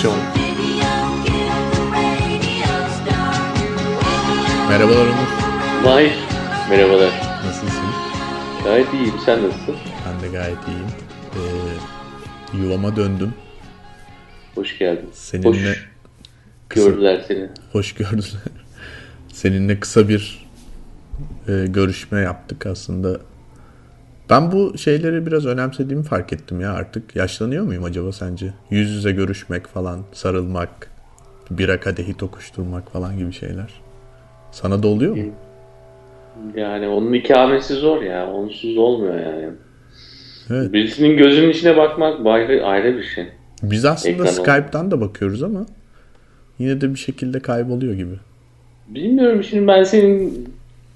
Adaptasyon Merhabalar Onur. Mahir, merhabalar. Nasılsın? Gayet iyiyim, sen nasılsın? Ben de gayet iyiyim. Ee, yuvama döndüm. Hoş geldin. Seninle Hoş kısa- gördüler seni. Hoş gördüler. Seninle kısa bir e, görüşme yaptık aslında. Ben bu şeyleri biraz önemsediğimi fark ettim ya artık. Yaşlanıyor muyum acaba sence? Yüz yüze görüşmek falan, sarılmak, bira kadehi tokuşturmak falan gibi şeyler. Sana da oluyor mu? Yani onun ikamesi zor ya, onsuz olmuyor yani. Evet. Birisinin gözünün içine bakmak ayrı, ayrı bir şey. Biz aslında Ekran oldu. Skype'tan da bakıyoruz ama yine de bir şekilde kayboluyor gibi. Bilmiyorum şimdi ben senin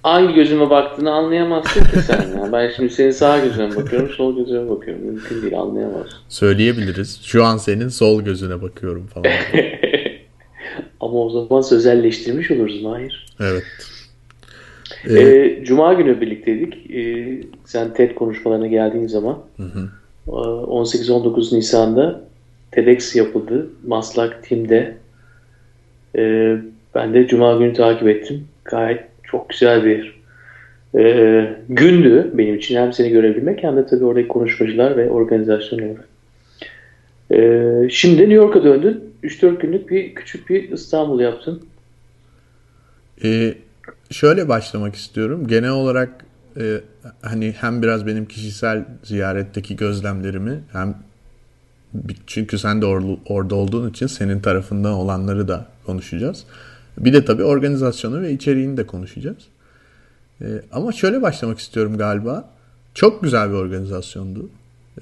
hangi gözüme baktığını anlayamazsın ki sen ya. Ben şimdi senin sağ gözüne bakıyorum, sol gözüne bakıyorum. Mümkün değil, anlayamazsın. Söyleyebiliriz. Şu an senin sol gözüne bakıyorum falan. Ama o zaman sözelleştirmiş oluruz Mahir. Evet. Ee, Ee, Cuma günü birlikteydik. Ee, sen TED konuşmalarına geldiğin zaman ee, 18-19 Nisan'da TEDx yapıldı. Maslak Tim'de. Ee, ben de Cuma günü takip ettim. Gayet çok güzel bir ee, gündü benim için. Hem seni görebilmek hem de tabii oradaki konuşmacılar ve organizasyon olarak. Ee, şimdi New York'a döndün. 3-4 günlük bir küçük bir İstanbul yaptın. e, şöyle başlamak istiyorum. Genel olarak e, hani hem biraz benim kişisel ziyaretteki gözlemlerimi hem çünkü sen de or- orada olduğun için senin tarafından olanları da konuşacağız. Bir de tabii organizasyonu ve içeriğini de konuşacağız. E, ama şöyle başlamak istiyorum galiba. Çok güzel bir organizasyondu.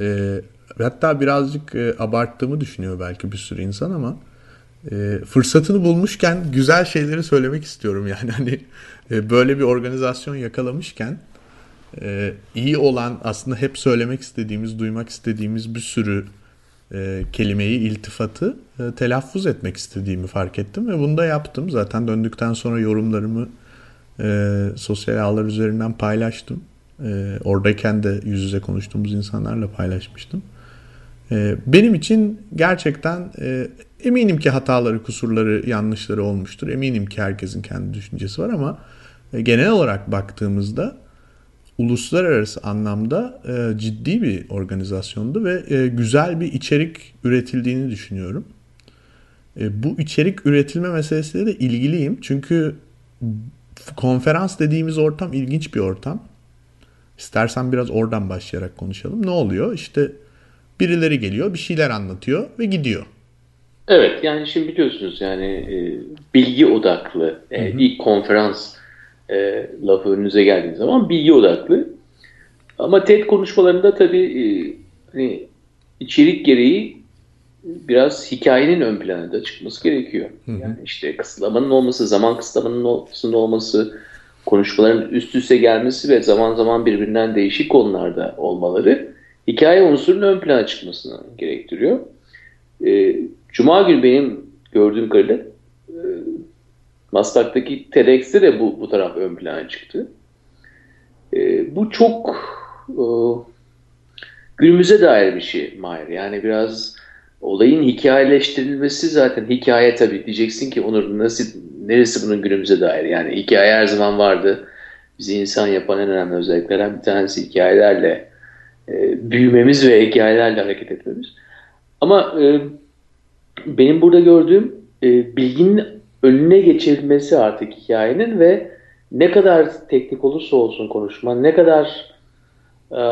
E, hatta birazcık e, abarttığımı düşünüyor belki bir sürü insan ama e, fırsatını bulmuşken güzel şeyleri söylemek istiyorum yani hani e, böyle bir organizasyon yakalamışken e, iyi olan aslında hep söylemek istediğimiz, duymak istediğimiz bir sürü e, kelimeyi, iltifatı e, telaffuz etmek istediğimi fark ettim ve bunu da yaptım. Zaten döndükten sonra yorumlarımı e, sosyal ağlar üzerinden paylaştım. E, oradayken de yüz yüze konuştuğumuz insanlarla paylaşmıştım. Benim için gerçekten eminim ki hataları, kusurları, yanlışları olmuştur. Eminim ki herkesin kendi düşüncesi var ama genel olarak baktığımızda uluslararası anlamda e, ciddi bir organizasyondu ve e, güzel bir içerik üretildiğini düşünüyorum. E, bu içerik üretilme meselesiyle de ilgiliyim. Çünkü konferans dediğimiz ortam ilginç bir ortam. İstersen biraz oradan başlayarak konuşalım. Ne oluyor? İşte birileri geliyor, bir şeyler anlatıyor ve gidiyor. Evet yani şimdi biliyorsunuz yani e, bilgi odaklı e, ilk konferans e, lafı önünüze geldiği zaman bilgi odaklı. Ama TED konuşmalarında tabii e, hani içerik gereği biraz hikayenin ön plana da çıkması gerekiyor. Yani işte kısıtlamanın olması, zaman kısıtlamanın olması, konuşmaların üst üste gelmesi ve zaman zaman birbirinden değişik konularda olmaları hikaye unsurunun ön plana çıkmasını gerektiriyor. E, Cuma günü benim gördüğüm kadarıyla Maslak'taki TEDx'te de bu, bu taraf ön plana çıktı. E, bu çok e, günümüze dair bir şey Mahir. Yani biraz olayın hikayeleştirilmesi zaten hikaye tabii. Diyeceksin ki Onur nasıl, neresi bunun günümüze dair? Yani hikaye her zaman vardı. Bizi insan yapan en önemli özelliklerden bir tanesi hikayelerle e, büyümemiz ve hikayelerle hareket etmemiz. Ama e, benim burada gördüğüm e, bilginin önüne geçirilmesi artık hikayenin ve ne kadar teknik olursa olsun konuşma, ne kadar e,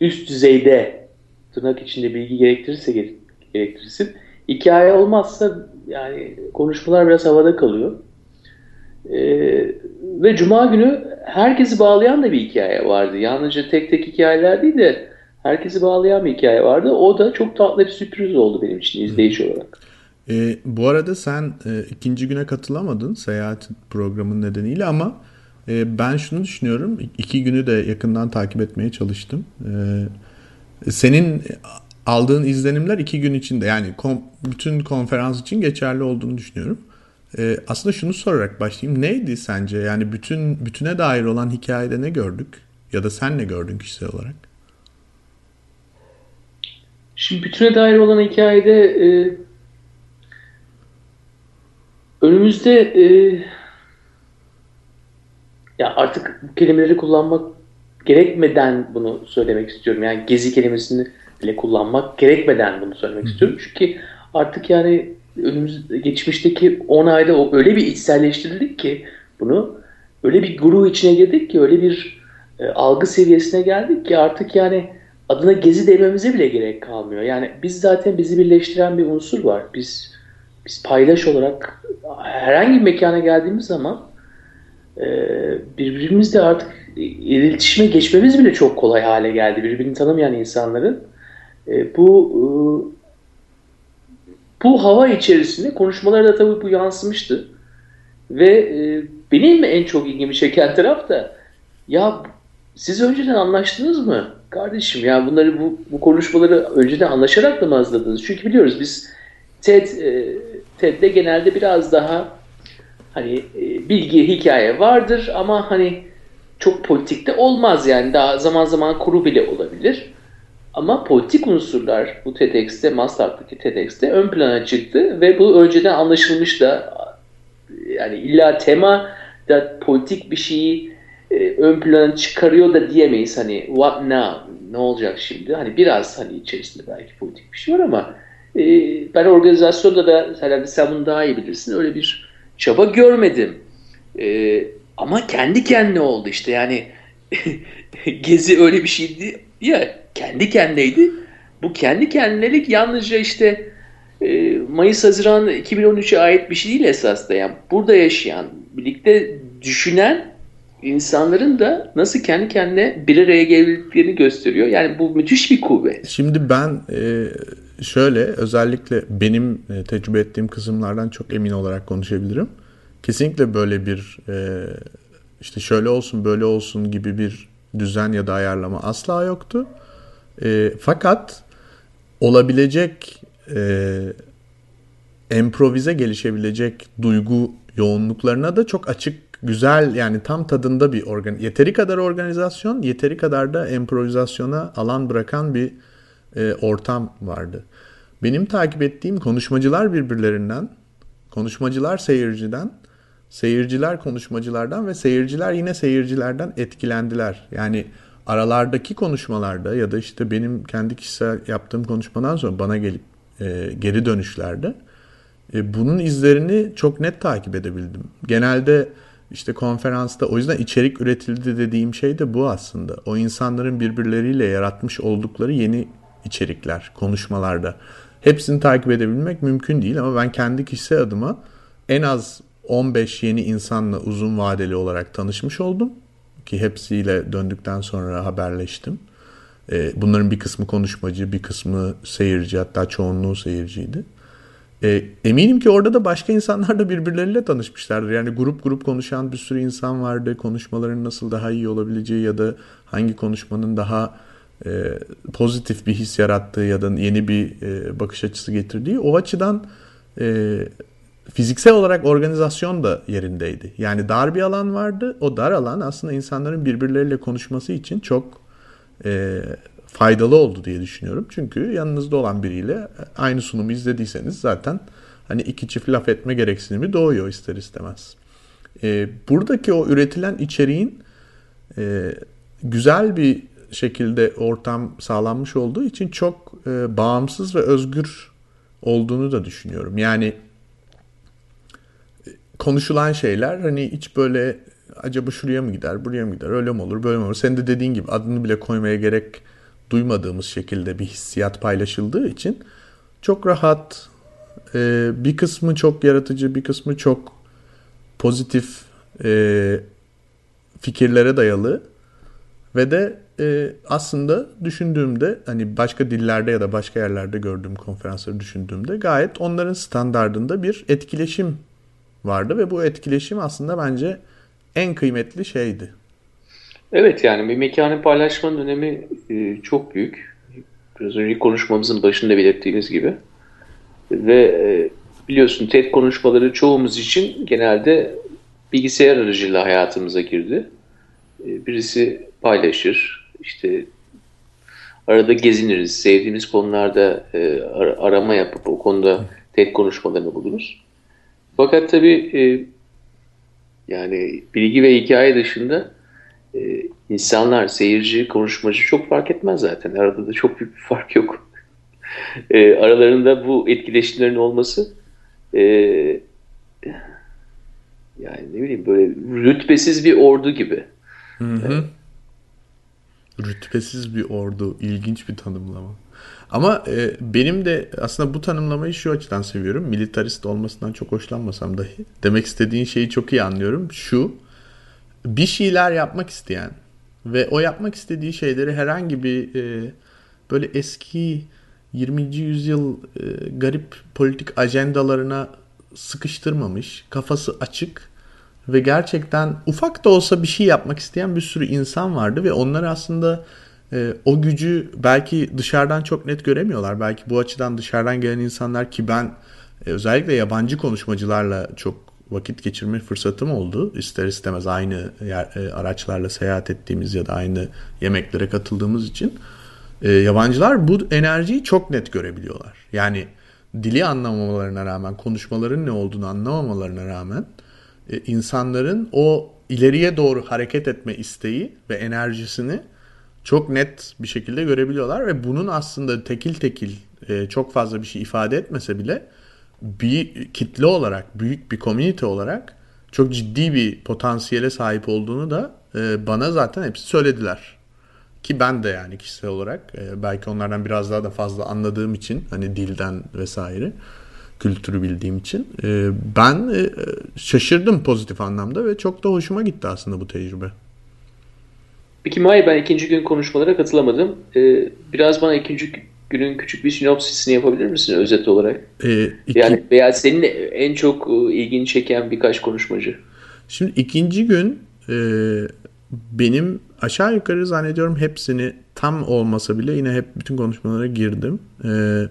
üst düzeyde tırnak içinde bilgi gerektirirse ge- gerektirsin, hikaye olmazsa yani konuşmalar biraz havada kalıyor. E, ve Cuma günü herkesi bağlayan da bir hikaye vardı. Yalnızca tek tek hikayeler değil de herkesi bağlayan bir hikaye vardı. O da çok tatlı bir sürpriz oldu benim için izleyici olarak. E, bu arada sen e, ikinci güne katılamadın seyahat programın nedeniyle ama e, ben şunu düşünüyorum. iki günü de yakından takip etmeye çalıştım. E, senin aldığın izlenimler iki gün içinde yani kom- bütün konferans için geçerli olduğunu düşünüyorum. E, aslında şunu sorarak başlayayım. Neydi sence? Yani bütün bütüne dair olan hikayede ne gördük? Ya da sen ne gördün kişisel olarak? Şimdi bütüne dair olan hikayede e, önümüzde e, ya artık bu kelimeleri kullanmak gerekmeden bunu söylemek istiyorum. Yani gezi kelimesini bile kullanmak gerekmeden bunu söylemek istiyorum. Çünkü artık yani önümüz geçmişteki 10 ayda öyle bir içselleştirdik ki bunu öyle bir guru içine girdik ki öyle bir e, algı seviyesine geldik ki artık yani adına gezi dememize bile gerek kalmıyor. Yani biz zaten bizi birleştiren bir unsur var. Biz biz paylaş olarak herhangi bir mekana geldiğimiz zaman e, birbirimizle artık iletişime geçmemiz bile çok kolay hale geldi. Birbirini tanımayan insanların e, bu e, bu hava içerisinde konuşmalarda tabii bu yansımıştı. Ve e, benim en çok ilgimi çeken taraf da ya siz önceden anlaştınız mı? Kardeşim ya bunları bu, bu konuşmaları önceden anlaşarak da mı hazırladınız? Çünkü biliyoruz biz TED, e, TED'de genelde biraz daha hani e, bilgi, hikaye vardır ama hani çok politikte olmaz yani. Daha zaman zaman kuru bile olabilir. Ama politik unsurlar bu TEDx'te, Maslak'taki TEDx'te ön plana çıktı ve bu önceden anlaşılmış da yani illa tema da politik bir şeyi e, ön plana çıkarıyor da diyemeyiz. Hani what now? Ne olacak şimdi? Hani biraz hani içerisinde belki politik bir şey var ama ben organizasyonda da herhalde sen bunu daha iyi bilirsin. Öyle bir çaba görmedim. E, ama kendi kendine oldu işte. Yani gezi öyle bir şeydi ya kendi kendeydi bu kendi kendinelik yalnızca işte e, Mayıs-Haziran 2013'e ait bir şey değil esas da yani burada yaşayan birlikte düşünen insanların da nasıl kendi kendine bir araya gelbildiklerini gösteriyor. Yani bu müthiş bir kuvvet. Şimdi ben e, şöyle özellikle benim e, tecrübe ettiğim kısımlardan çok emin olarak konuşabilirim. Kesinlikle böyle bir e, işte şöyle olsun böyle olsun gibi bir düzen ya da ayarlama asla yoktu. Fakat olabilecek improvize gelişebilecek duygu yoğunluklarına da çok açık güzel yani tam tadında bir organ yeteri kadar organizasyon yeteri kadar da improvizasyona alan bırakan bir e, ortam vardı. Benim takip ettiğim konuşmacılar birbirlerinden, konuşmacılar seyirciden, seyirciler konuşmacılardan ve seyirciler yine seyircilerden etkilendiler. Yani aralardaki konuşmalarda ya da işte benim kendi kişisel yaptığım konuşmadan sonra bana gelip e, geri dönüşlerde e, bunun izlerini çok net takip edebildim. Genelde işte konferansta o yüzden içerik üretildi dediğim şey de bu aslında. O insanların birbirleriyle yaratmış oldukları yeni içerikler, konuşmalarda. Hepsini takip edebilmek mümkün değil ama ben kendi kişisel adıma en az 15 yeni insanla uzun vadeli olarak tanışmış oldum. Ki hepsiyle döndükten sonra haberleştim. E, bunların bir kısmı konuşmacı, bir kısmı seyirci hatta çoğunluğu seyirciydi. E, eminim ki orada da başka insanlar da birbirleriyle tanışmışlardır. Yani grup grup konuşan bir sürü insan vardı. Konuşmaların nasıl daha iyi olabileceği ya da hangi konuşmanın daha e, pozitif bir his yarattığı ya da yeni bir e, bakış açısı getirdiği. O açıdan e, fiziksel olarak organizasyon da yerindeydi. Yani dar bir alan vardı. O dar alan aslında insanların birbirleriyle konuşması için çok e, faydalı oldu diye düşünüyorum. Çünkü yanınızda olan biriyle aynı sunumu izlediyseniz zaten hani iki çift laf etme gereksinimi doğuyor ister istemez. E, buradaki o üretilen içeriğin e, güzel bir şekilde ortam sağlanmış olduğu için çok e, bağımsız ve özgür olduğunu da düşünüyorum. Yani konuşulan şeyler hani hiç böyle acaba şuraya mı gider, buraya mı gider, öyle mi olur, böyle mi olur? Senin de dediğin gibi adını bile koymaya gerek duymadığımız şekilde bir hissiyat paylaşıldığı için çok rahat, e, bir kısmı çok yaratıcı, bir kısmı çok pozitif e, fikirlere dayalı ve de e, aslında düşündüğümde hani başka dillerde ya da başka yerlerde gördüğüm konferansları düşündüğümde gayet onların standardında bir etkileşim vardı ve bu etkileşim aslında bence en kıymetli şeydi. Evet yani bir mekanı paylaşmanın önemi e, çok büyük. Biraz önce konuşmamızın başında belirttiğimiz gibi. Ve e, biliyorsun TED konuşmaları çoğumuz için genelde bilgisayar aracılığıyla hayatımıza girdi. E, birisi paylaşır, işte arada geziniriz. Sevdiğimiz konularda e, arama yapıp o konuda TED konuşmalarını buluruz. Fakat tabii e, yani bilgi ve hikaye dışında e, insanlar, seyirci, konuşmacı çok fark etmez zaten. Arada da çok büyük bir fark yok. e, aralarında bu etkileşimlerin olması e, yani ne bileyim böyle rütbesiz bir ordu gibi. Hı hı. Rütbesiz bir ordu. ilginç bir tanımlama. Ama e, benim de aslında bu tanımlamayı şu açıdan seviyorum. Militarist olmasından çok hoşlanmasam dahi. Demek istediğin şeyi çok iyi anlıyorum. Şu, bir şeyler yapmak isteyen ve o yapmak istediği şeyleri herhangi bir e, böyle eski 20. yüzyıl e, garip politik ajendalarına sıkıştırmamış, kafası açık ve gerçekten ufak da olsa bir şey yapmak isteyen bir sürü insan vardı ve onlar aslında e, o gücü belki dışarıdan çok net göremiyorlar. Belki bu açıdan dışarıdan gelen insanlar ki ben e, özellikle yabancı konuşmacılarla çok vakit geçirme fırsatım oldu. İster istemez aynı yer, e, araçlarla seyahat ettiğimiz ya da aynı yemeklere katıldığımız için e, yabancılar bu enerjiyi çok net görebiliyorlar. Yani dili anlamamalarına rağmen, konuşmaların ne olduğunu anlamamalarına rağmen e, insanların o ileriye doğru hareket etme isteği ve enerjisini çok net bir şekilde görebiliyorlar ve bunun aslında tekil tekil e, çok fazla bir şey ifade etmese bile bir kitle olarak, büyük bir komünite olarak çok ciddi bir potansiyele sahip olduğunu da e, bana zaten hepsi söylediler. Ki ben de yani kişisel olarak e, belki onlardan biraz daha da fazla anladığım için hani dilden vesaire kültürü bildiğim için e, ben e, şaşırdım pozitif anlamda ve çok da hoşuma gitti aslında bu tecrübe. Peki May ben ikinci gün konuşmalara katılamadım. Ee, biraz bana ikinci günün küçük bir sinopsisini yapabilir misin özet olarak? Ee, iki... Yani veya senin en çok e, ilgini çeken birkaç konuşmacı. Şimdi ikinci gün e, benim aşağı yukarı zannediyorum hepsini tam olmasa bile yine hep bütün konuşmalara girdim. Evet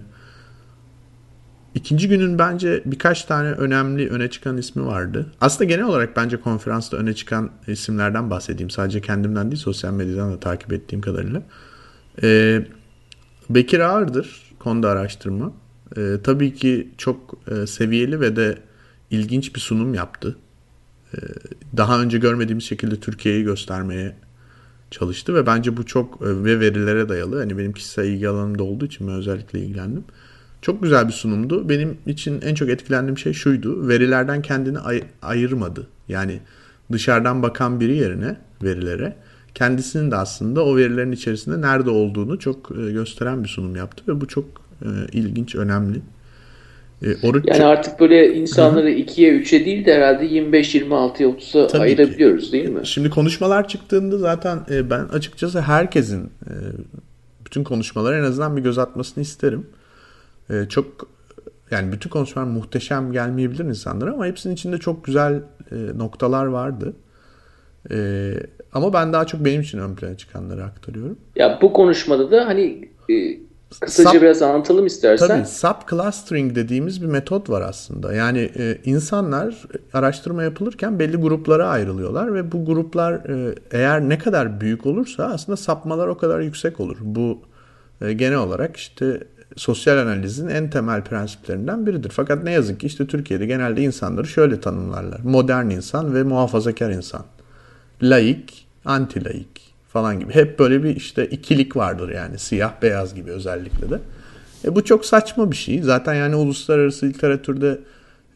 İkinci günün bence birkaç tane önemli öne çıkan ismi vardı. Aslında genel olarak bence konferansta öne çıkan isimlerden bahsedeyim. Sadece kendimden değil sosyal medyadan da takip ettiğim kadarıyla. Ee, Bekir Ağır'dır konuda araştırma. Ee, tabii ki çok e, seviyeli ve de ilginç bir sunum yaptı. Ee, daha önce görmediğimiz şekilde Türkiye'yi göstermeye çalıştı ve bence bu çok e, ve verilere dayalı. Hani benim kişisel ilgi alanımda olduğu için ben özellikle ilgilendim. Çok güzel bir sunumdu. Benim için en çok etkilendiğim şey şuydu. Verilerden kendini ay- ayırmadı. Yani dışarıdan bakan biri yerine verilere kendisinin de aslında o verilerin içerisinde nerede olduğunu çok e, gösteren bir sunum yaptı ve bu çok e, ilginç, önemli. E, oruç... Yani artık böyle insanları 2'ye 3'e değil de herhalde 25 26'ya 30'a ayırabiliyoruz ki. değil mi? Şimdi konuşmalar çıktığında zaten ben açıkçası herkesin bütün konuşmalara en azından bir göz atmasını isterim e, çok yani bütün konuşmalar muhteşem gelmeyebilir insanlara ama hepsinin içinde çok güzel e, noktalar vardı. E, ama ben daha çok benim için ön plana çıkanları aktarıyorum. Ya bu konuşmada da hani e, kısaca sub, biraz anlatalım istersen. Tabii sub-clustering dediğimiz bir metot var aslında. Yani e, insanlar araştırma yapılırken belli gruplara ayrılıyorlar ve bu gruplar e, eğer ne kadar büyük olursa aslında sapmalar o kadar yüksek olur. Bu e, genel olarak işte sosyal analizin en temel prensiplerinden biridir. Fakat ne yazık ki işte Türkiye'de genelde insanları şöyle tanımlarlar. Modern insan ve muhafazakar insan. Laik, anti laik falan gibi. Hep böyle bir işte ikilik vardır yani siyah beyaz gibi özellikle de. E bu çok saçma bir şey. Zaten yani uluslararası literatürde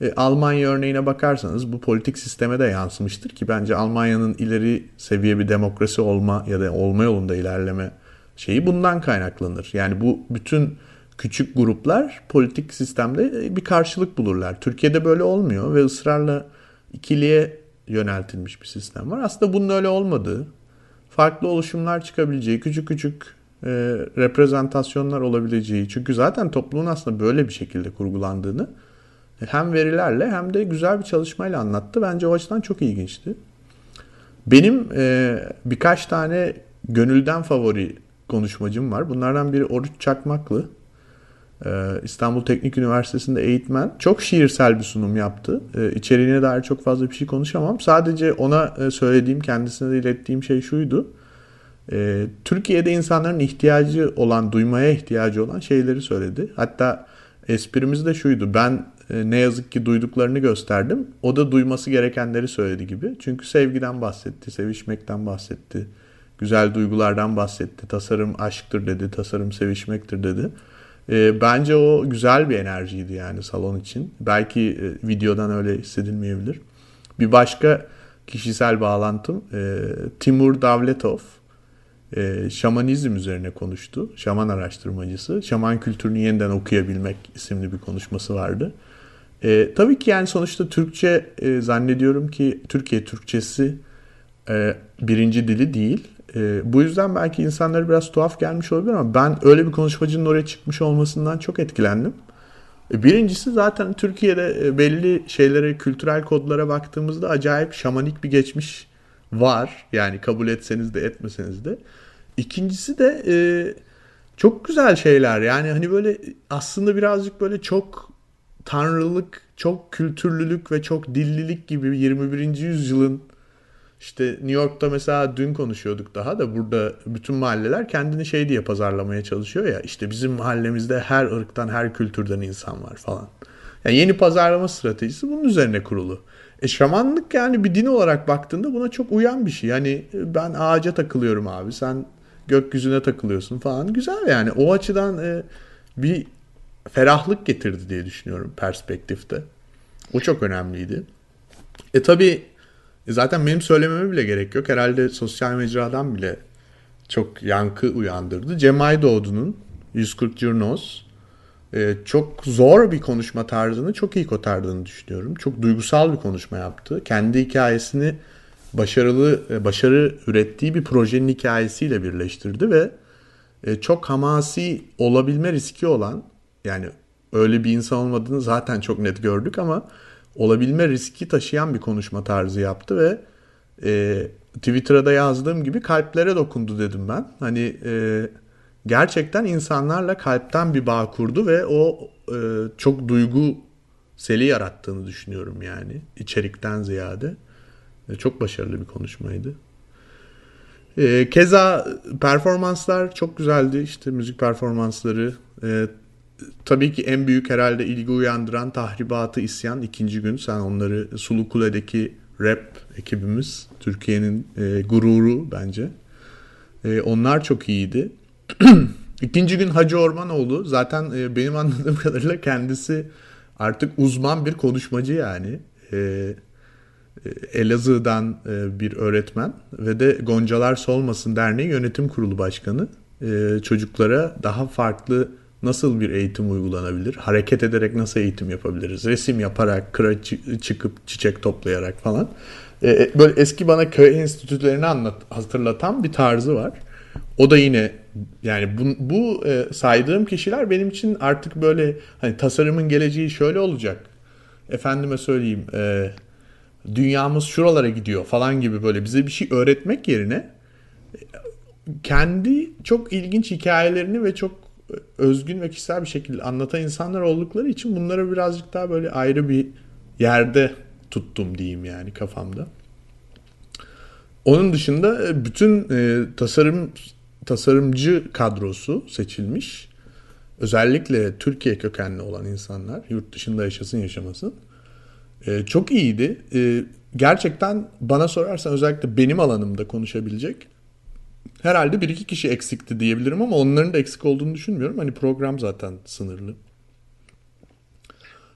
e, Almanya örneğine bakarsanız bu politik sisteme de yansımıştır ki bence Almanya'nın ileri seviye bir demokrasi olma ya da olma yolunda ilerleme şeyi bundan kaynaklanır. Yani bu bütün küçük gruplar politik sistemde bir karşılık bulurlar. Türkiye'de böyle olmuyor ve ısrarla ikiliye yöneltilmiş bir sistem var. Aslında bunun öyle olmadığı, farklı oluşumlar çıkabileceği, küçük küçük e, reprezentasyonlar olabileceği. Çünkü zaten toplumun aslında böyle bir şekilde kurgulandığını hem verilerle hem de güzel bir çalışmayla anlattı. Bence o açıdan çok ilginçti. Benim e, birkaç tane gönülden favori konuşmacım var. Bunlardan biri Oruç Çakmaklı. Ee, İstanbul Teknik Üniversitesi'nde eğitmen. Çok şiirsel bir sunum yaptı. Ee, içeriğine dair çok fazla bir şey konuşamam. Sadece ona e, söylediğim, kendisine de ilettiğim şey şuydu. E, Türkiye'de insanların ihtiyacı olan, duymaya ihtiyacı olan şeyleri söyledi. Hatta esprimiz de şuydu. Ben e, ne yazık ki duyduklarını gösterdim. O da duyması gerekenleri söyledi gibi. Çünkü sevgiden bahsetti, sevişmekten bahsetti. Güzel duygulardan bahsetti. Tasarım aşktır dedi, tasarım sevişmektir dedi. E, bence o güzel bir enerjiydi yani salon için. Belki e, videodan öyle hissedilmeyebilir. Bir başka kişisel bağlantım e, Timur Davletov e, şamanizm üzerine konuştu. Şaman araştırmacısı. Şaman kültürünü yeniden okuyabilmek isimli bir konuşması vardı. E, tabii ki yani sonuçta Türkçe e, zannediyorum ki Türkiye Türkçesi e, birinci dili değil. E, bu yüzden belki insanlara biraz tuhaf gelmiş olabilir ama ben öyle bir konuşmacının oraya çıkmış olmasından çok etkilendim. E, birincisi zaten Türkiye'de e, belli şeylere, kültürel kodlara baktığımızda acayip şamanik bir geçmiş var. Yani kabul etseniz de etmeseniz de. İkincisi de e, çok güzel şeyler. Yani hani böyle aslında birazcık böyle çok tanrılık, çok kültürlülük ve çok dillilik gibi 21. yüzyılın işte New York'ta mesela dün konuşuyorduk daha da burada bütün mahalleler kendini şey diye pazarlamaya çalışıyor ya işte bizim mahallemizde her ırktan her kültürden insan var falan. Yani yeni pazarlama stratejisi bunun üzerine kurulu. E şamanlık yani bir din olarak baktığında buna çok uyan bir şey. Yani ben ağaca takılıyorum abi sen gökyüzüne takılıyorsun falan. Güzel yani o açıdan e, bir ferahlık getirdi diye düşünüyorum perspektifte. O çok önemliydi. E tabi zaten benim söylememe bile gerek yok. Herhalde sosyal mecradan bile çok yankı uyandırdı. Cem Aydoğdu'nun 140 Curnos e, çok zor bir konuşma tarzını çok iyi kotardığını düşünüyorum. Çok duygusal bir konuşma yaptı. Kendi hikayesini başarılı e, başarı ürettiği bir projenin hikayesiyle birleştirdi ve e, çok hamasi olabilme riski olan yani öyle bir insan olmadığını zaten çok net gördük ama olabilme riski taşıyan bir konuşma tarzı yaptı ve e, Twitter'a da yazdığım gibi kalplere dokundu dedim ben. Hani e, gerçekten insanlarla kalpten bir bağ kurdu ve o e, çok duygu seli yarattığını düşünüyorum yani içerikten ziyade. E, çok başarılı bir konuşmaydı. E, keza performanslar çok güzeldi. İşte müzik performansları. E, tabii ki en büyük herhalde ilgi uyandıran tahribatı isyan ikinci gün. Sen onları Sulu Kule'deki rap ekibimiz. Türkiye'nin e, gururu bence. E, onlar çok iyiydi. İkinci gün Hacı Ormanoğlu zaten e, benim anladığım kadarıyla kendisi artık uzman bir konuşmacı yani. E, e, Elazığ'dan e, bir öğretmen ve de Goncalar Solmasın Derneği Yönetim Kurulu Başkanı. E, çocuklara daha farklı nasıl bir eğitim uygulanabilir? Hareket ederek nasıl eğitim yapabiliriz? Resim yaparak, kıra çıkıp çiçek toplayarak falan. Böyle eski bana köy enstitülerini anlat, hatırlatan bir tarzı var. O da yine yani bu, bu saydığım kişiler benim için artık böyle hani tasarımın geleceği şöyle olacak. Efendime söyleyeyim dünyamız şuralara gidiyor falan gibi böyle bize bir şey öğretmek yerine kendi çok ilginç hikayelerini ve çok özgün ve kişisel bir şekilde anlatan insanlar oldukları için bunlara birazcık daha böyle ayrı bir yerde tuttum diyeyim yani kafamda. Onun dışında e, bütün e, tasarım tasarımcı kadrosu seçilmiş. Özellikle Türkiye kökenli olan insanlar yurt dışında yaşasın yaşamasın e, çok iyiydi. Gerçekten bana sorarsan özellikle benim alanımda konuşabilecek herhalde bir iki kişi eksikti diyebilirim ama onların da eksik olduğunu düşünmüyorum. Hani program zaten sınırlı.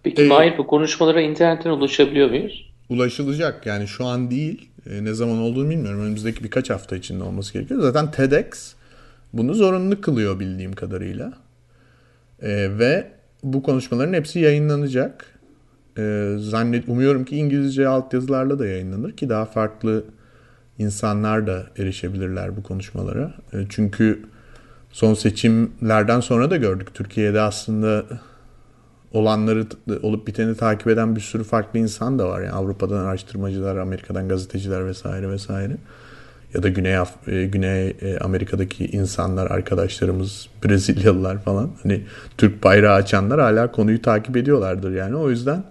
Peki ee, Mahir bu konuşmalara internetten ulaşabiliyor muyuz? Ulaşılacak yani şu an değil. E, ne zaman olduğunu bilmiyorum. Önümüzdeki birkaç hafta içinde olması gerekiyor. Zaten TEDx bunu zorunlu kılıyor bildiğim kadarıyla. E, ve bu konuşmaların hepsi yayınlanacak e, zannet umuyorum ki İngilizce altyazılarla da yayınlanır ki daha farklı insanlar da erişebilirler bu konuşmalara. E, çünkü son seçimlerden sonra da gördük Türkiye'de aslında olanları olup biteni takip eden bir sürü farklı insan da var. Yani Avrupa'dan araştırmacılar, Amerika'dan gazeteciler vesaire vesaire. Ya da Güney Af e, Güney e, Amerika'daki insanlar, arkadaşlarımız, Brezilyalılar falan. Hani Türk bayrağı açanlar hala konuyu takip ediyorlardır yani. O yüzden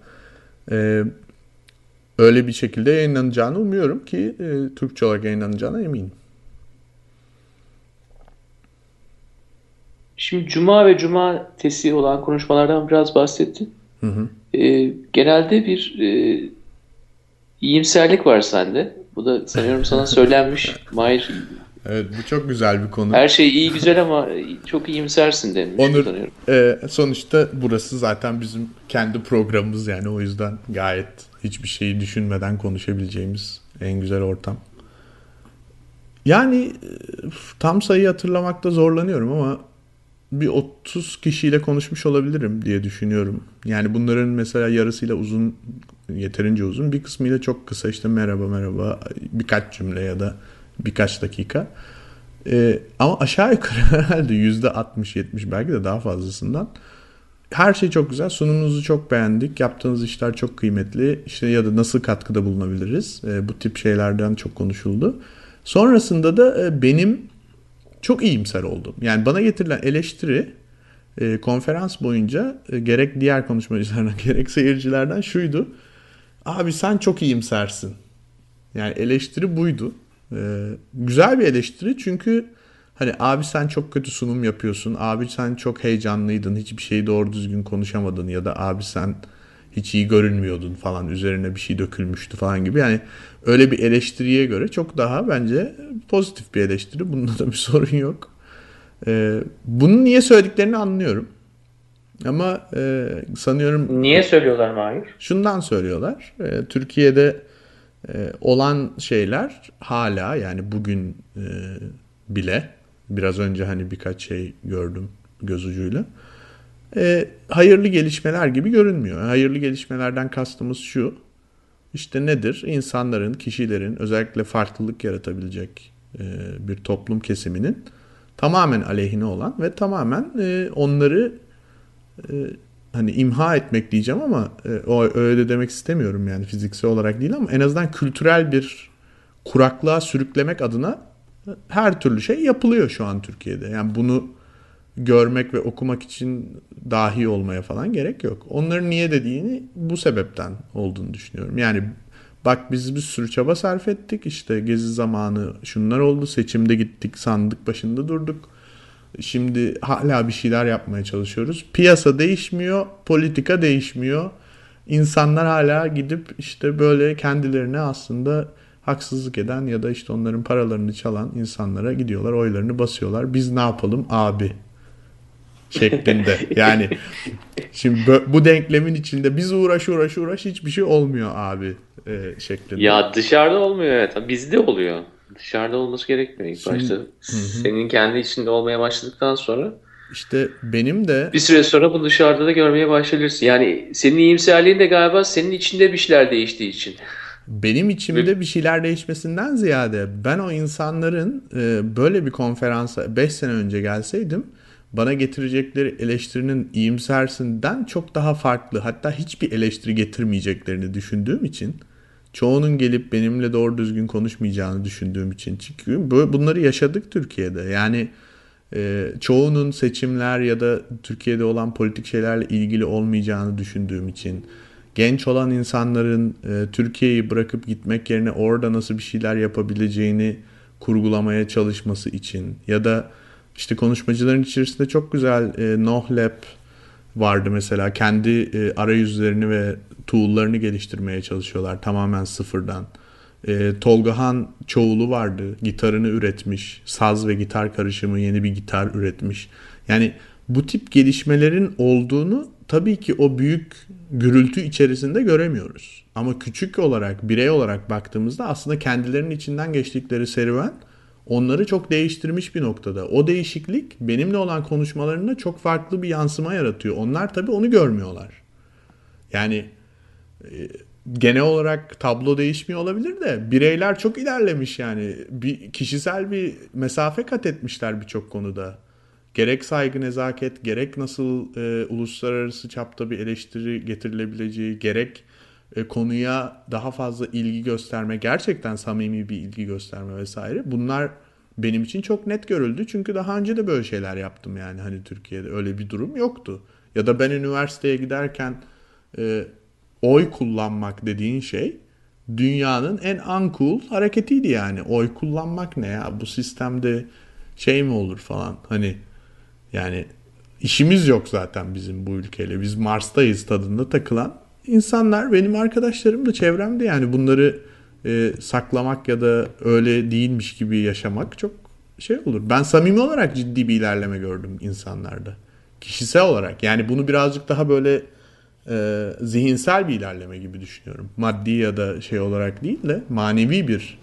öyle bir şekilde yayınlanacağını umuyorum ki e, Türkçe olarak yayınlanacağına eminim. Şimdi cuma ve cumartesi olan konuşmalardan biraz bahsettin. Hı hı. E, genelde bir e, iyimserlik var sende. Bu da sanıyorum sana söylenmiş. Mahir Evet bu çok güzel bir konu. Her şey iyi güzel ama çok iyimsersin demiş. Onur e, sonuçta burası zaten bizim kendi programımız yani o yüzden gayet hiçbir şeyi düşünmeden konuşabileceğimiz en güzel ortam. Yani tam sayı hatırlamakta zorlanıyorum ama bir 30 kişiyle konuşmuş olabilirim diye düşünüyorum. Yani bunların mesela yarısıyla uzun, yeterince uzun, bir kısmıyla çok kısa işte merhaba merhaba birkaç cümle ya da birkaç dakika. Ee, ama aşağı yukarı herhalde yüzde 60-70 belki de daha fazlasından her şey çok güzel. Sunumunuzu çok beğendik. Yaptığınız işler çok kıymetli. İşte ya da nasıl katkıda bulunabiliriz? E, bu tip şeylerden çok konuşuldu. Sonrasında da e, benim çok iyimser oldum. Yani bana getirilen eleştiri e, konferans boyunca e, gerek diğer konuşmacılardan gerek seyircilerden şuydu. Abi sen çok iyimsersin. Yani eleştiri buydu. E, güzel bir eleştiri çünkü hani abi sen çok kötü sunum yapıyorsun. Abi sen çok heyecanlıydın. Hiçbir şeyi doğru düzgün konuşamadın ya da abi sen hiç iyi görünmüyordun falan üzerine bir şey dökülmüştü falan gibi. Yani öyle bir eleştiriye göre çok daha bence pozitif bir eleştiri. Bunda da bir sorun yok. Ee, bunu niye söylediklerini anlıyorum. Ama e, sanıyorum... Niye söylüyorlar Mahir? Şundan söylüyorlar. E, Türkiye'de e, olan şeyler hala yani bugün e, bile biraz önce hani birkaç şey gördüm göz ucuyla e, hayırlı gelişmeler gibi görünmüyor. Hayırlı gelişmelerden kastımız şu. İşte nedir? İnsanların, kişilerin özellikle farklılık yaratabilecek e, bir toplum kesiminin tamamen aleyhine olan ve tamamen e, onları e, hani imha etmek diyeceğim ama e, o öyle demek istemiyorum yani fiziksel olarak değil ama en azından kültürel bir kuraklığa sürüklemek adına her türlü şey yapılıyor şu an Türkiye'de. Yani bunu görmek ve okumak için dahi olmaya falan gerek yok. Onların niye dediğini bu sebepten olduğunu düşünüyorum. Yani bak biz bir sürü çaba sarf ettik. İşte gezi zamanı şunlar oldu. Seçimde gittik, sandık başında durduk. Şimdi hala bir şeyler yapmaya çalışıyoruz. Piyasa değişmiyor, politika değişmiyor. İnsanlar hala gidip işte böyle kendilerine aslında haksızlık eden ya da işte onların paralarını çalan insanlara gidiyorlar, oylarını basıyorlar. Biz ne yapalım abi şeklinde. Yani şimdi bu denklemin içinde biz uğraş uğraş uğraş hiçbir şey olmuyor abi e, şeklinde. Ya dışarıda olmuyor evet. Bizde oluyor. Dışarıda olması gerekmiyor ilk şimdi, başta. Hı-hı. Senin kendi içinde olmaya başladıktan sonra işte benim de bir süre sonra bu dışarıda da görmeye başlayabilirsin. Yani senin iyimserliğin de galiba senin içinde bir şeyler değiştiği için. Benim içimde bir şeyler değişmesinden ziyade ben o insanların e, böyle bir konferansa 5 sene önce gelseydim bana getirecekleri eleştirinin iyimsersinden çok daha farklı hatta hiçbir eleştiri getirmeyeceklerini düşündüğüm için çoğunun gelip benimle doğru düzgün konuşmayacağını düşündüğüm için çünkü bunları yaşadık Türkiye'de. Yani e, çoğunun seçimler ya da Türkiye'de olan politik şeylerle ilgili olmayacağını düşündüğüm için genç olan insanların e, Türkiye'yi bırakıp gitmek yerine orada nasıl bir şeyler yapabileceğini kurgulamaya çalışması için ya da işte konuşmacıların içerisinde çok güzel e, Nohlab vardı mesela. Kendi e, arayüzlerini ve tool'larını geliştirmeye çalışıyorlar tamamen sıfırdan. E, Tolgahan Çoğulu vardı. Gitarını üretmiş. Saz ve gitar karışımı yeni bir gitar üretmiş. Yani bu tip gelişmelerin olduğunu tabii ki o büyük gürültü içerisinde göremiyoruz. Ama küçük olarak, birey olarak baktığımızda aslında kendilerinin içinden geçtikleri serüven onları çok değiştirmiş bir noktada. O değişiklik benimle olan konuşmalarında çok farklı bir yansıma yaratıyor. Onlar tabii onu görmüyorlar. Yani e, genel olarak tablo değişmiyor olabilir de bireyler çok ilerlemiş yani. Bir kişisel bir mesafe kat etmişler birçok konuda. Gerek saygı nezaket, gerek nasıl e, uluslararası çapta bir eleştiri getirilebileceği, gerek e, konuya daha fazla ilgi gösterme, gerçekten samimi bir ilgi gösterme vesaire. Bunlar benim için çok net görüldü. Çünkü daha önce de böyle şeyler yaptım yani hani Türkiye'de öyle bir durum yoktu. Ya da ben üniversiteye giderken e, oy kullanmak dediğin şey dünyanın en uncool hareketiydi yani. Oy kullanmak ne ya? Bu sistemde şey mi olur falan. Hani Yani işimiz yok zaten bizim bu ülkeyle. Biz Mars'tayız tadında takılan insanlar benim arkadaşlarım da çevremde yani bunları e, saklamak ya da öyle değilmiş gibi yaşamak çok şey olur. Ben samimi olarak ciddi bir ilerleme gördüm insanlarda. Kişisel olarak yani bunu birazcık daha böyle e, zihinsel bir ilerleme gibi düşünüyorum. Maddi ya da şey olarak değil de manevi bir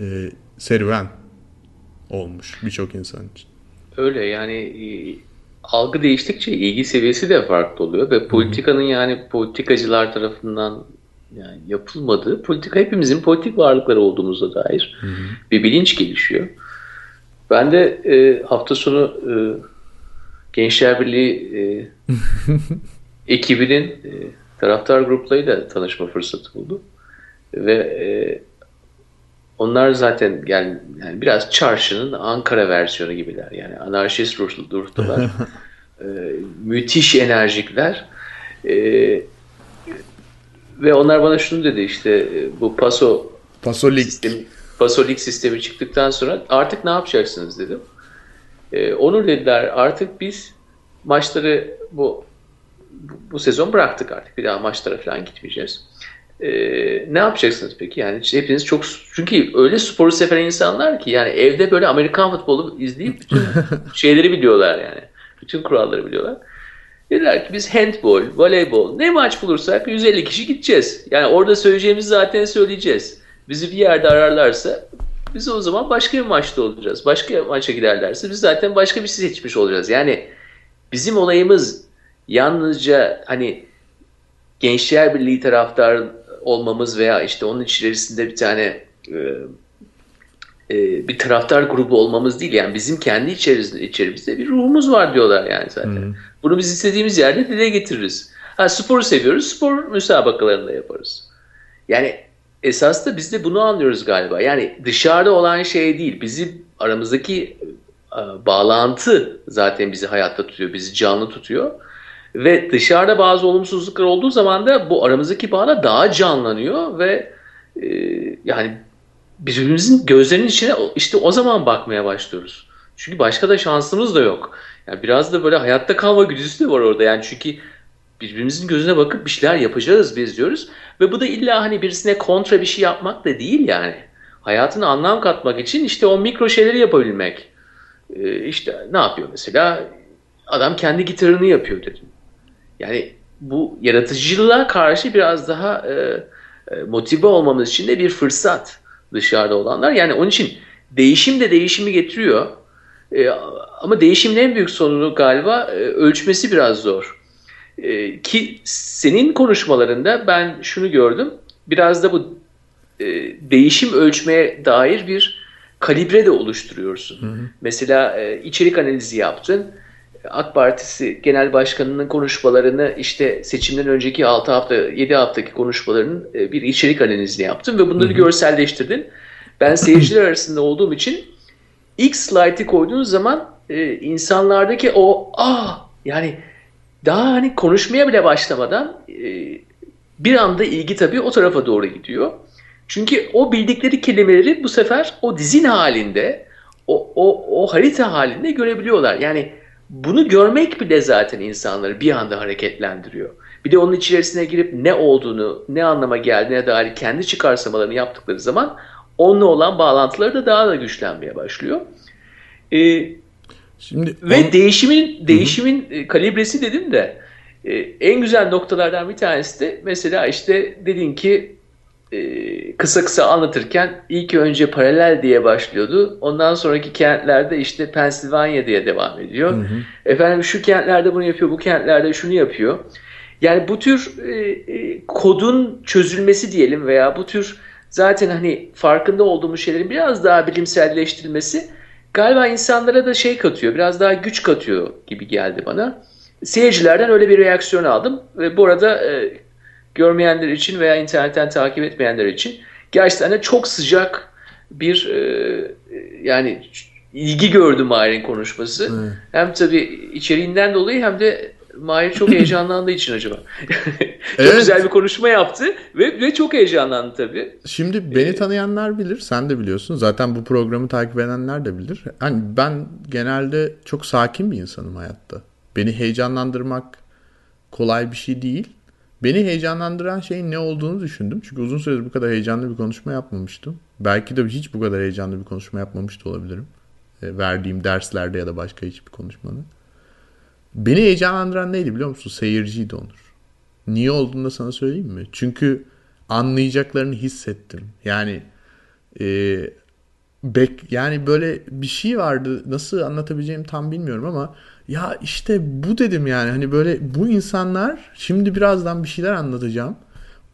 e, serüven olmuş birçok insan için. Öyle yani e, algı değiştikçe ilgi seviyesi de farklı oluyor ve politikanın yani politikacılar tarafından yani yapılmadığı politika hepimizin politik varlıkları olduğumuza dair hı hı. bir bilinç gelişiyor. Ben de e, hafta sonu e, Gençler Birliği e, ekibinin e, taraftar gruplarıyla tanışma fırsatı buldum. Ve e, onlar zaten yani, yani biraz çarşının Ankara versiyonu gibiler. Yani anarşist ruhlu durdular. e, müthiş enerjikler. E, ve onlar bana şunu dedi işte e, bu paso Pasolik. sistemi, pasolik sistemi çıktıktan sonra artık ne yapacaksınız dedim. E, onu dediler artık biz maçları bu bu sezon bıraktık artık. Bir daha maçlara falan gitmeyeceğiz. Ee, ne yapacaksınız peki? Yani hepiniz çok çünkü öyle sporu seven insanlar ki yani evde böyle Amerikan futbolu izleyip bütün şeyleri biliyorlar yani. Bütün kuralları biliyorlar. Dediler ki biz handball, voleybol ne maç bulursak 150 kişi gideceğiz. Yani orada söyleyeceğimizi zaten söyleyeceğiz. Bizi bir yerde ararlarsa biz o zaman başka bir maçta olacağız. Başka maça giderlerse biz zaten başka bir şey seçmiş olacağız. Yani bizim olayımız yalnızca hani Gençler Birliği taraftar olmamız veya işte onun içerisinde bir tane e, e, bir taraftar grubu olmamız değil. Yani bizim kendi içerisinde, içerimizde bir ruhumuz var diyorlar yani zaten. Hmm. Bunu biz istediğimiz yerde dile getiririz. Ha, sporu seviyoruz, spor müsabakalarında yaparız. Yani esas da biz de bunu anlıyoruz galiba. Yani dışarıda olan şey değil, bizim aramızdaki e, bağlantı zaten bizi hayatta tutuyor, bizi canlı tutuyor. Ve dışarıda bazı olumsuzluklar olduğu zaman da bu aramızdaki bağlar daha canlanıyor ve e, yani birbirimizin gözlerinin içine işte o zaman bakmaya başlıyoruz. Çünkü başka da şansımız da yok. Yani biraz da böyle hayatta kalma güdüsü de var orada. Yani çünkü birbirimizin gözüne bakıp bir şeyler yapacağız biz diyoruz. Ve bu da illa hani birisine kontra bir şey yapmak da değil yani. Hayatına anlam katmak için işte o mikro şeyleri yapabilmek. Ee, işte ne yapıyor mesela? Adam kendi gitarını yapıyor dedim. Yani bu yaratıcılığa karşı biraz daha e, e, motive olmamız için de bir fırsat dışarıda olanlar. Yani onun için değişim de değişimi getiriyor. E, ama değişimin en büyük sorunu galiba e, ölçmesi biraz zor. E, ki senin konuşmalarında ben şunu gördüm. Biraz da bu e, değişim ölçmeye dair bir kalibre de oluşturuyorsun. Hı hı. Mesela e, içerik analizi yaptın AK Partisi Genel Başkanı'nın konuşmalarını işte seçimden önceki 6 hafta 7 haftaki konuşmalarının e, bir içerik analizini yaptım ve bunları Hı-hı. görselleştirdin. Ben seyirciler arasında olduğum için ilk slide'i koyduğun zaman e, insanlardaki o ah yani daha hani konuşmaya bile başlamadan e, bir anda ilgi tabii o tarafa doğru gidiyor. Çünkü o bildikleri kelimeleri bu sefer o dizin halinde, o, o, o harita halinde görebiliyorlar. Yani bunu görmek bile zaten insanları bir anda hareketlendiriyor. Bir de onun içerisine girip ne olduğunu, ne anlama geldiğine dair kendi çıkarsamalarını yaptıkları zaman onunla olan bağlantıları da daha da güçlenmeye başlıyor. Ee, Şimdi ve on... değişimin değişimin Hı-hı. kalibresi dedim de e, en güzel noktalardan bir tanesi de mesela işte dedin ki e, kısa kısa anlatırken ilk önce paralel diye başlıyordu. Ondan sonraki kentlerde işte Pennsylvania diye devam ediyor. Hı hı. Efendim şu kentlerde bunu yapıyor, bu kentlerde şunu yapıyor. Yani bu tür e, e, kodun çözülmesi diyelim veya bu tür zaten hani farkında olduğumuz şeylerin biraz daha bilimselleştirilmesi galiba insanlara da şey katıyor, biraz daha güç katıyor gibi geldi bana. Seyircilerden öyle bir reaksiyon aldım ve bu arada e, görmeyenler için veya internetten takip etmeyenler için gerçekten de çok sıcak bir e, yani ilgi gördüm Mahir'in konuşması. Evet. Hem tabii içeriğinden dolayı hem de Mahir çok heyecanlandığı için acaba. çok evet. güzel bir konuşma yaptı ve, ve çok heyecanlandı tabii. Şimdi beni ee, tanıyanlar bilir, sen de biliyorsun. Zaten bu programı takip edenler de bilir. Hani ben genelde çok sakin bir insanım hayatta. Beni heyecanlandırmak kolay bir şey değil. Beni heyecanlandıran şeyin ne olduğunu düşündüm. Çünkü uzun süredir bu kadar heyecanlı bir konuşma yapmamıştım. Belki de hiç bu kadar heyecanlı bir konuşma yapmamış da olabilirim. E, verdiğim derslerde ya da başka hiçbir konuşmada. Beni heyecanlandıran neydi biliyor musun? Seyirciydi Onur. Niye olduğunu da sana söyleyeyim mi? Çünkü anlayacaklarını hissettim. Yani e, bek yani böyle bir şey vardı. Nasıl anlatabileceğimi tam bilmiyorum ama ya işte bu dedim yani. Hani böyle bu insanlar şimdi birazdan bir şeyler anlatacağım.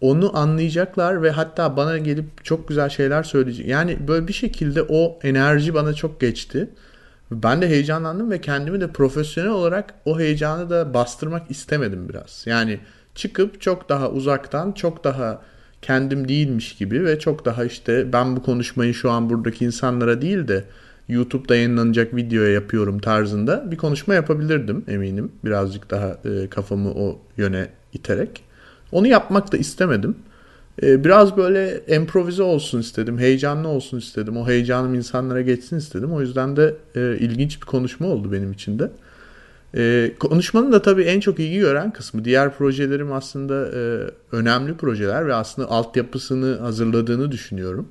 Onu anlayacaklar ve hatta bana gelip çok güzel şeyler söyleyecek. Yani böyle bir şekilde o enerji bana çok geçti. Ben de heyecanlandım ve kendimi de profesyonel olarak o heyecanı da bastırmak istemedim biraz. Yani çıkıp çok daha uzaktan, çok daha kendim değilmiş gibi ve çok daha işte ben bu konuşmayı şu an buradaki insanlara değil de YouTube'da yayınlanacak videoya yapıyorum tarzında bir konuşma yapabilirdim eminim. Birazcık daha e, kafamı o yöne iterek. Onu yapmak da istemedim. E, biraz böyle improvize olsun istedim. Heyecanlı olsun istedim. O heyecanım insanlara geçsin istedim. O yüzden de e, ilginç bir konuşma oldu benim için de. E, konuşmanın da tabii en çok ilgi gören kısmı. Diğer projelerim aslında e, önemli projeler ve aslında altyapısını hazırladığını düşünüyorum.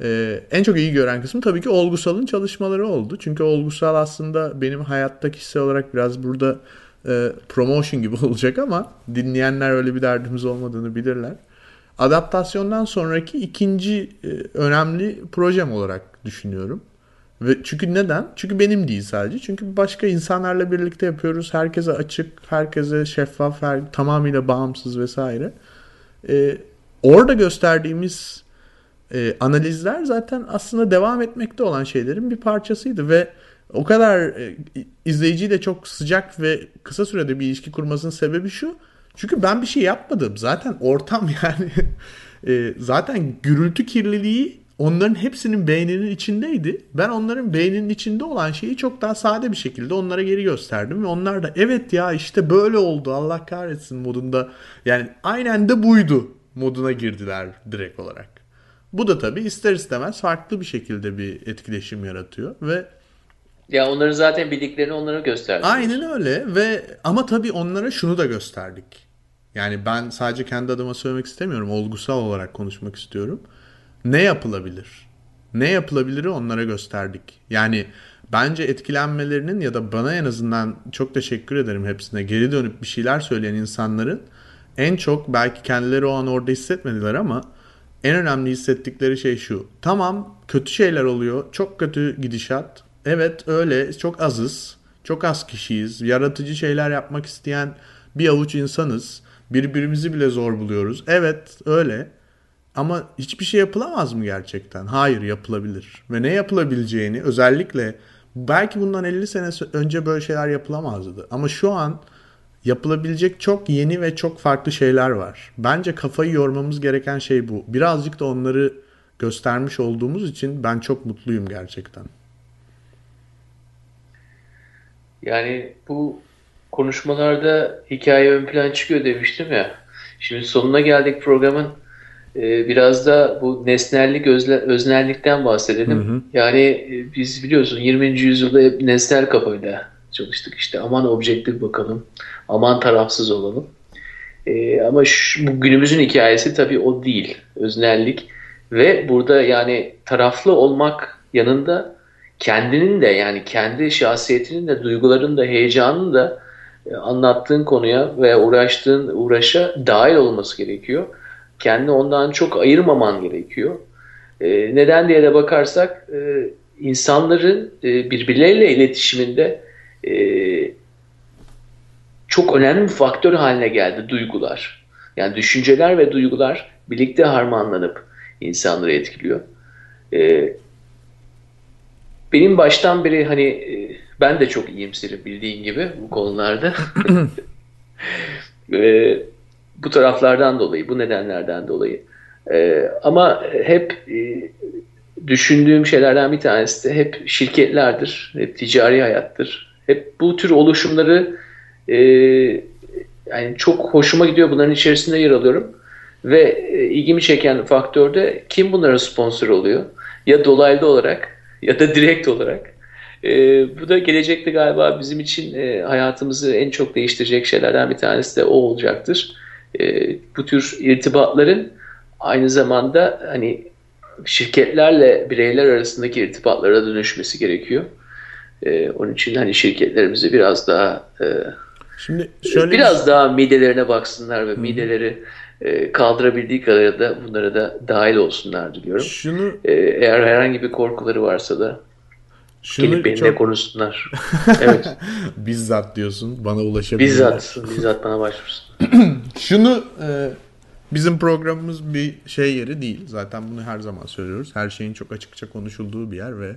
E, en çok ilgi gören kısmı tabii ki Olgusal'ın çalışmaları oldu. Çünkü Olgusal aslında benim hayatta kişisel olarak biraz burada e, promotion gibi olacak ama dinleyenler öyle bir derdimiz olmadığını bilirler. Adaptasyondan sonraki ikinci e, önemli projem olarak düşünüyorum. Ve çünkü neden? Çünkü benim değil sadece. Çünkü başka insanlarla birlikte yapıyoruz. Herkese açık, herkese şeffaf, her, tamamıyla bağımsız vesaire. Ee, orada gösterdiğimiz e, analizler zaten aslında devam etmekte olan şeylerin bir parçasıydı ve o kadar e, izleyiciyle çok sıcak ve kısa sürede bir ilişki kurmasının sebebi şu. Çünkü ben bir şey yapmadım. Zaten ortam yani e, zaten gürültü kirliliği onların hepsinin beyninin içindeydi. Ben onların beyninin içinde olan şeyi çok daha sade bir şekilde onlara geri gösterdim ve onlar da evet ya işte böyle oldu Allah kahretsin modunda yani aynen de buydu moduna girdiler direkt olarak. Bu da tabii ister istemez farklı bir şekilde bir etkileşim yaratıyor ve ya onların zaten bildiklerini onlara gösterdik. Aynen öyle ve ama tabii onlara şunu da gösterdik. Yani ben sadece kendi adıma söylemek istemiyorum. Olgusal olarak konuşmak istiyorum. Ne yapılabilir? Ne yapılabiliri onlara gösterdik. Yani bence etkilenmelerinin ya da bana en azından çok teşekkür ederim hepsine geri dönüp bir şeyler söyleyen insanların en çok belki kendileri o an orada hissetmediler ama en önemli hissettikleri şey şu. Tamam kötü şeyler oluyor. Çok kötü gidişat. Evet öyle çok azız. Çok az kişiyiz. Yaratıcı şeyler yapmak isteyen bir avuç insanız. Birbirimizi bile zor buluyoruz. Evet öyle. Ama hiçbir şey yapılamaz mı gerçekten? Hayır yapılabilir. Ve ne yapılabileceğini özellikle belki bundan 50 sene önce böyle şeyler yapılamazdı. Ama şu an yapılabilecek çok yeni ve çok farklı şeyler var. Bence kafayı yormamız gereken şey bu. Birazcık da onları göstermiş olduğumuz için ben çok mutluyum gerçekten. Yani bu konuşmalarda hikaye ön plan çıkıyor demiştim ya. Şimdi sonuna geldik programın. Ee, biraz da bu nesnellik, öznellikten bahsedelim. Hı hı. Yani e, biz biliyorsun 20. yüzyılda hep nesnel kafayla çalıştık. İşte aman objektif bakalım, aman tarafsız olalım. Ee, ama şu, bu günümüzün hikayesi tabii o değil. Öznellik ve burada yani taraflı olmak yanında kendinin de yani kendi şahsiyetinin de duyguların da heyecanın da e, anlattığın konuya ve uğraştığın uğraşa dahil olması gerekiyor. Kendini ondan çok ayırmaman gerekiyor. E, neden diye de bakarsak e, insanların e, birbirleriyle iletişiminde e, çok önemli bir faktör haline geldi duygular. Yani düşünceler ve duygular birlikte harmanlanıp insanları etkiliyor. E, benim baştan beri hani e, ben de çok iyimserim bildiğin gibi bu konularda. e, bu taraflardan dolayı, bu nedenlerden dolayı. E, ama hep e, düşündüğüm şeylerden bir tanesi de hep şirketlerdir, hep ticari hayattır. Hep bu tür oluşumları e, yani çok hoşuma gidiyor. Bunların içerisinde yer alıyorum. Ve e, ilgimi çeken faktör de kim bunlara sponsor oluyor? Ya dolaylı olarak ya da direkt olarak. E, bu da gelecekte galiba bizim için e, hayatımızı en çok değiştirecek şeylerden bir tanesi de o olacaktır. E, bu tür irtibatların aynı zamanda hani şirketlerle bireyler arasındaki irtibatlara dönüşmesi gerekiyor. E, onun için hani şirketlerimizi biraz daha e, Şimdi şöyle biraz bir... daha midelerine baksınlar ve Hı. mideleri e, kaldırabildiği kadar da bunlara da dahil olsunlar diliyorum. Şunu e, eğer herhangi bir korkuları varsa da şunu gelip benimle çok... konuşsunlar. evet. bizzat diyorsun. Bana ulaşabilirler. Bizzat. Bizzat bana başvursun. şunu e, bizim programımız bir şey yeri değil. Zaten bunu her zaman söylüyoruz. Her şeyin çok açıkça konuşulduğu bir yer ve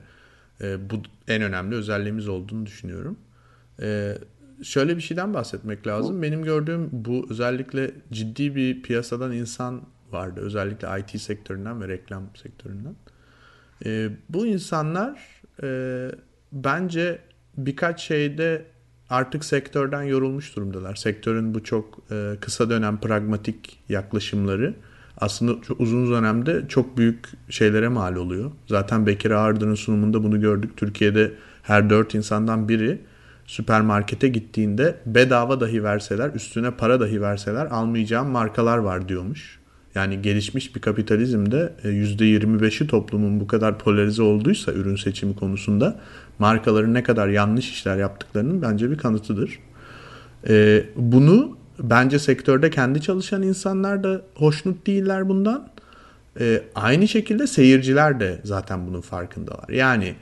e, bu en önemli özelliğimiz olduğunu düşünüyorum. E, şöyle bir şeyden bahsetmek lazım. Benim gördüğüm bu özellikle ciddi bir piyasadan insan vardı. Özellikle IT sektöründen ve reklam sektöründen. E, bu insanlar e, bence birkaç şeyde artık sektörden yorulmuş durumdalar. Sektörün bu çok e, kısa dönem pragmatik yaklaşımları aslında uzun dönemde çok büyük şeylere mal oluyor. Zaten Bekir Ağırdı'nın sunumunda bunu gördük. Türkiye'de her dört insandan biri süpermarkete gittiğinde bedava dahi verseler, üstüne para dahi verseler almayacağım markalar var diyormuş. Yani gelişmiş bir kapitalizmde %25'i e, toplumun bu kadar polarize olduysa ürün seçimi konusunda markaların ne kadar yanlış işler yaptıklarının bence bir kanıtıdır. E, bunu bence sektörde kendi çalışan insanlar da hoşnut değiller bundan. E, aynı şekilde seyirciler de zaten bunun farkındalar. Yani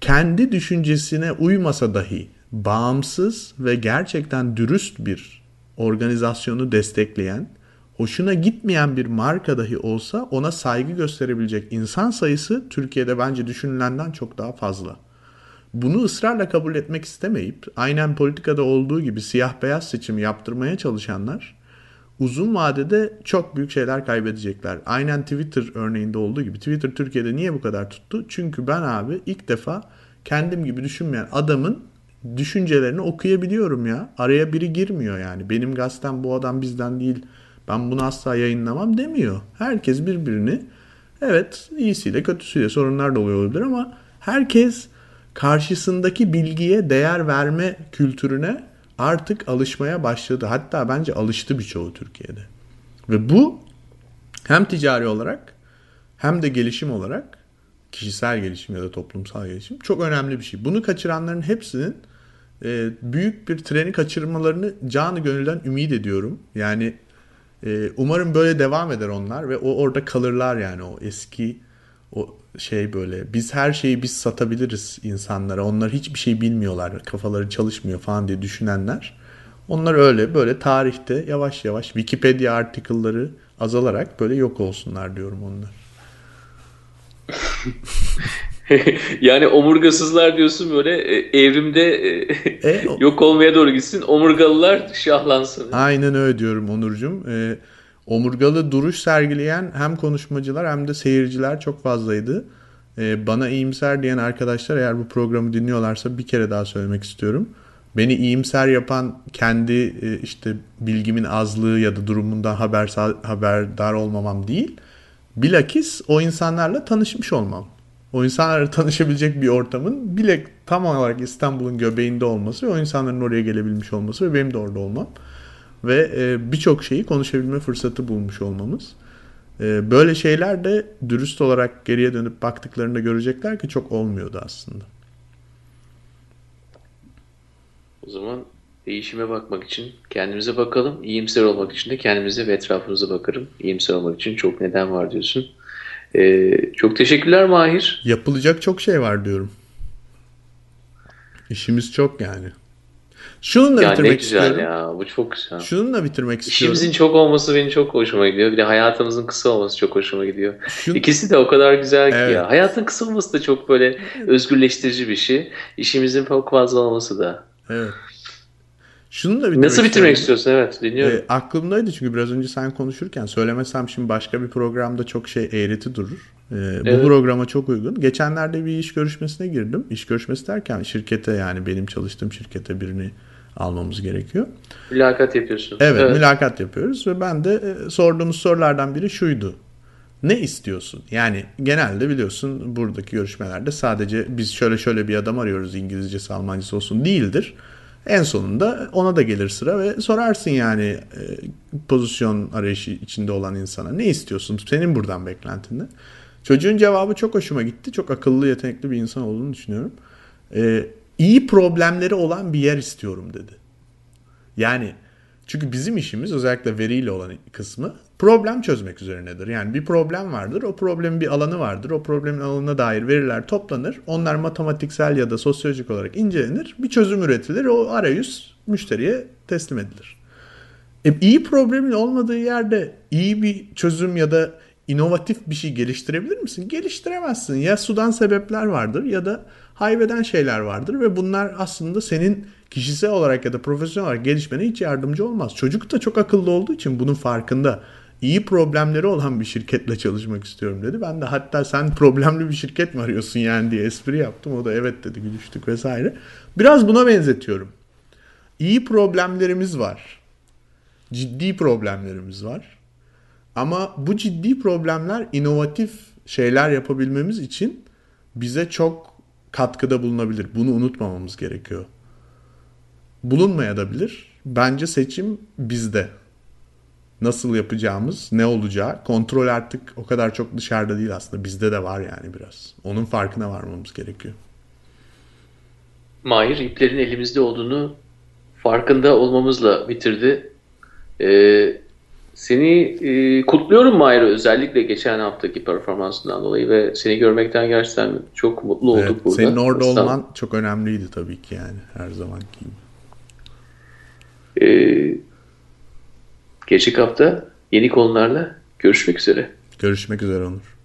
kendi düşüncesine uymasa dahi bağımsız ve gerçekten dürüst bir organizasyonu destekleyen, hoşuna gitmeyen bir marka dahi olsa ona saygı gösterebilecek insan sayısı Türkiye'de bence düşünülenden çok daha fazla. Bunu ısrarla kabul etmek istemeyip aynen politikada olduğu gibi siyah beyaz seçimi yaptırmaya çalışanlar uzun vadede çok büyük şeyler kaybedecekler. Aynen Twitter örneğinde olduğu gibi. Twitter Türkiye'de niye bu kadar tuttu? Çünkü ben abi ilk defa kendim gibi düşünmeyen adamın düşüncelerini okuyabiliyorum ya. Araya biri girmiyor yani. Benim gazetem bu adam bizden değil. Ben bunu asla yayınlamam demiyor. Herkes birbirini evet iyisiyle kötüsüyle sorunlar da oluyor olabilir ama herkes karşısındaki bilgiye değer verme kültürüne artık alışmaya başladı. Hatta bence alıştı birçoğu Türkiye'de. Ve bu hem ticari olarak hem de gelişim olarak kişisel gelişim ya da toplumsal gelişim çok önemli bir şey. Bunu kaçıranların hepsinin e, büyük bir treni kaçırmalarını canı gönülden ümit ediyorum. Yani e, umarım böyle devam eder onlar ve o orada kalırlar yani o eski o şey böyle biz her şeyi biz satabiliriz insanlara. Onlar hiçbir şey bilmiyorlar. Kafaları çalışmıyor falan diye düşünenler. Onlar öyle böyle tarihte yavaş yavaş Wikipedia article'ları azalarak böyle yok olsunlar diyorum onlar. yani omurgasızlar diyorsun böyle e, evrimde e, e, yok olmaya doğru gitsin. Omurgalılar şahlansın. Aynen öyle diyorum Onurcuğum. E, omurgalı duruş sergileyen hem konuşmacılar hem de seyirciler çok fazlaydı. Ee, bana iyimser diyen arkadaşlar eğer bu programı dinliyorlarsa bir kere daha söylemek istiyorum. Beni iyimser yapan kendi e, işte bilgimin azlığı ya da durumundan haber, haberdar olmamam değil. Bilakis o insanlarla tanışmış olmam. O insanlarla tanışabilecek bir ortamın bile tam olarak İstanbul'un göbeğinde olması ve o insanların oraya gelebilmiş olması ve benim de orada olmam ve e, birçok şeyi konuşabilme fırsatı bulmuş olmamız. E, böyle şeyler de dürüst olarak geriye dönüp baktıklarında görecekler ki çok olmuyordu aslında. O zaman değişime bakmak için kendimize bakalım. İyimser olmak için de kendimize ve etrafımıza bakarım. İyimser olmak için çok neden var diyorsun. Ee, çok teşekkürler Mahir. Yapılacak çok şey var diyorum. İşimiz çok yani. Şununla ya bitirmek ne güzel istiyorum. ya. Bu çok güzel. Şununla bitirmek istiyorum. İşimizin çok olması benim çok hoşuma gidiyor. Bir de hayatımızın kısa olması çok hoşuma gidiyor. Şun... İkisi de o kadar güzel ki evet. ya. Hayatın kısa olması da çok böyle özgürleştirici bir şey. İşimizin çok fazla olması da. Evet. Şunu da bitirmek Nasıl bitirmek istiyorsun? Evet dinliyorum. E, aklımdaydı çünkü biraz önce sen konuşurken söylemesem şimdi başka bir programda çok şey eğreti durur. E, evet. Bu programa çok uygun. Geçenlerde bir iş görüşmesine girdim. İş görüşmesi derken şirkete yani benim çalıştığım şirkete birini almamız gerekiyor. Mülakat yapıyorsun. Evet, evet. mülakat yapıyoruz ve ben de e, sorduğumuz sorulardan biri şuydu. Ne istiyorsun? Yani genelde biliyorsun buradaki görüşmelerde sadece biz şöyle şöyle bir adam arıyoruz İngilizcesi Almancası olsun değildir. En sonunda ona da gelir sıra ve sorarsın yani e, pozisyon arayışı içinde olan insana ne istiyorsun? Senin buradan beklentin ne? Çocuğun cevabı çok hoşuma gitti. Çok akıllı, yetenekli bir insan olduğunu düşünüyorum. E, iyi problemleri olan bir yer istiyorum dedi. Yani çünkü bizim işimiz özellikle veriyle olan kısmı problem çözmek üzerinedir. Yani bir problem vardır, o problemin bir alanı vardır. O problemin alanına dair veriler toplanır. Onlar matematiksel ya da sosyolojik olarak incelenir. Bir çözüm üretilir. O arayüz müşteriye teslim edilir. E, iyi problemin olmadığı yerde iyi bir çözüm ya da inovatif bir şey geliştirebilir misin? Geliştiremezsin. Ya sudan sebepler vardır ya da haybeden şeyler vardır ve bunlar aslında senin kişisel olarak ya da profesyonel olarak gelişmene hiç yardımcı olmaz. Çocuk da çok akıllı olduğu için bunun farkında. İyi problemleri olan bir şirketle çalışmak istiyorum dedi. Ben de hatta sen problemli bir şirket mi arıyorsun yani diye espri yaptım. O da evet dedi gülüştük vesaire. Biraz buna benzetiyorum. İyi problemlerimiz var. Ciddi problemlerimiz var. Ama bu ciddi problemler inovatif şeyler yapabilmemiz için bize çok katkıda bulunabilir. Bunu unutmamamız gerekiyor. Bulunmaya da bilir. Bence seçim bizde. Nasıl yapacağımız, ne olacağı kontrol artık o kadar çok dışarıda değil aslında. Bizde de var yani biraz. Onun farkına varmamız gerekiyor. Mahir iplerin elimizde olduğunu farkında olmamızla bitirdi. Ee, seni e, kutluyorum Mahir özellikle geçen haftaki performansından dolayı ve seni görmekten gerçekten çok mutlu olduk evet, burada. Senin orada Aslan. olman çok önemliydi tabii ki yani her zamanki gibi. Ee, gelecek hafta yeni konularla görüşmek üzere. Görüşmek üzere Onur.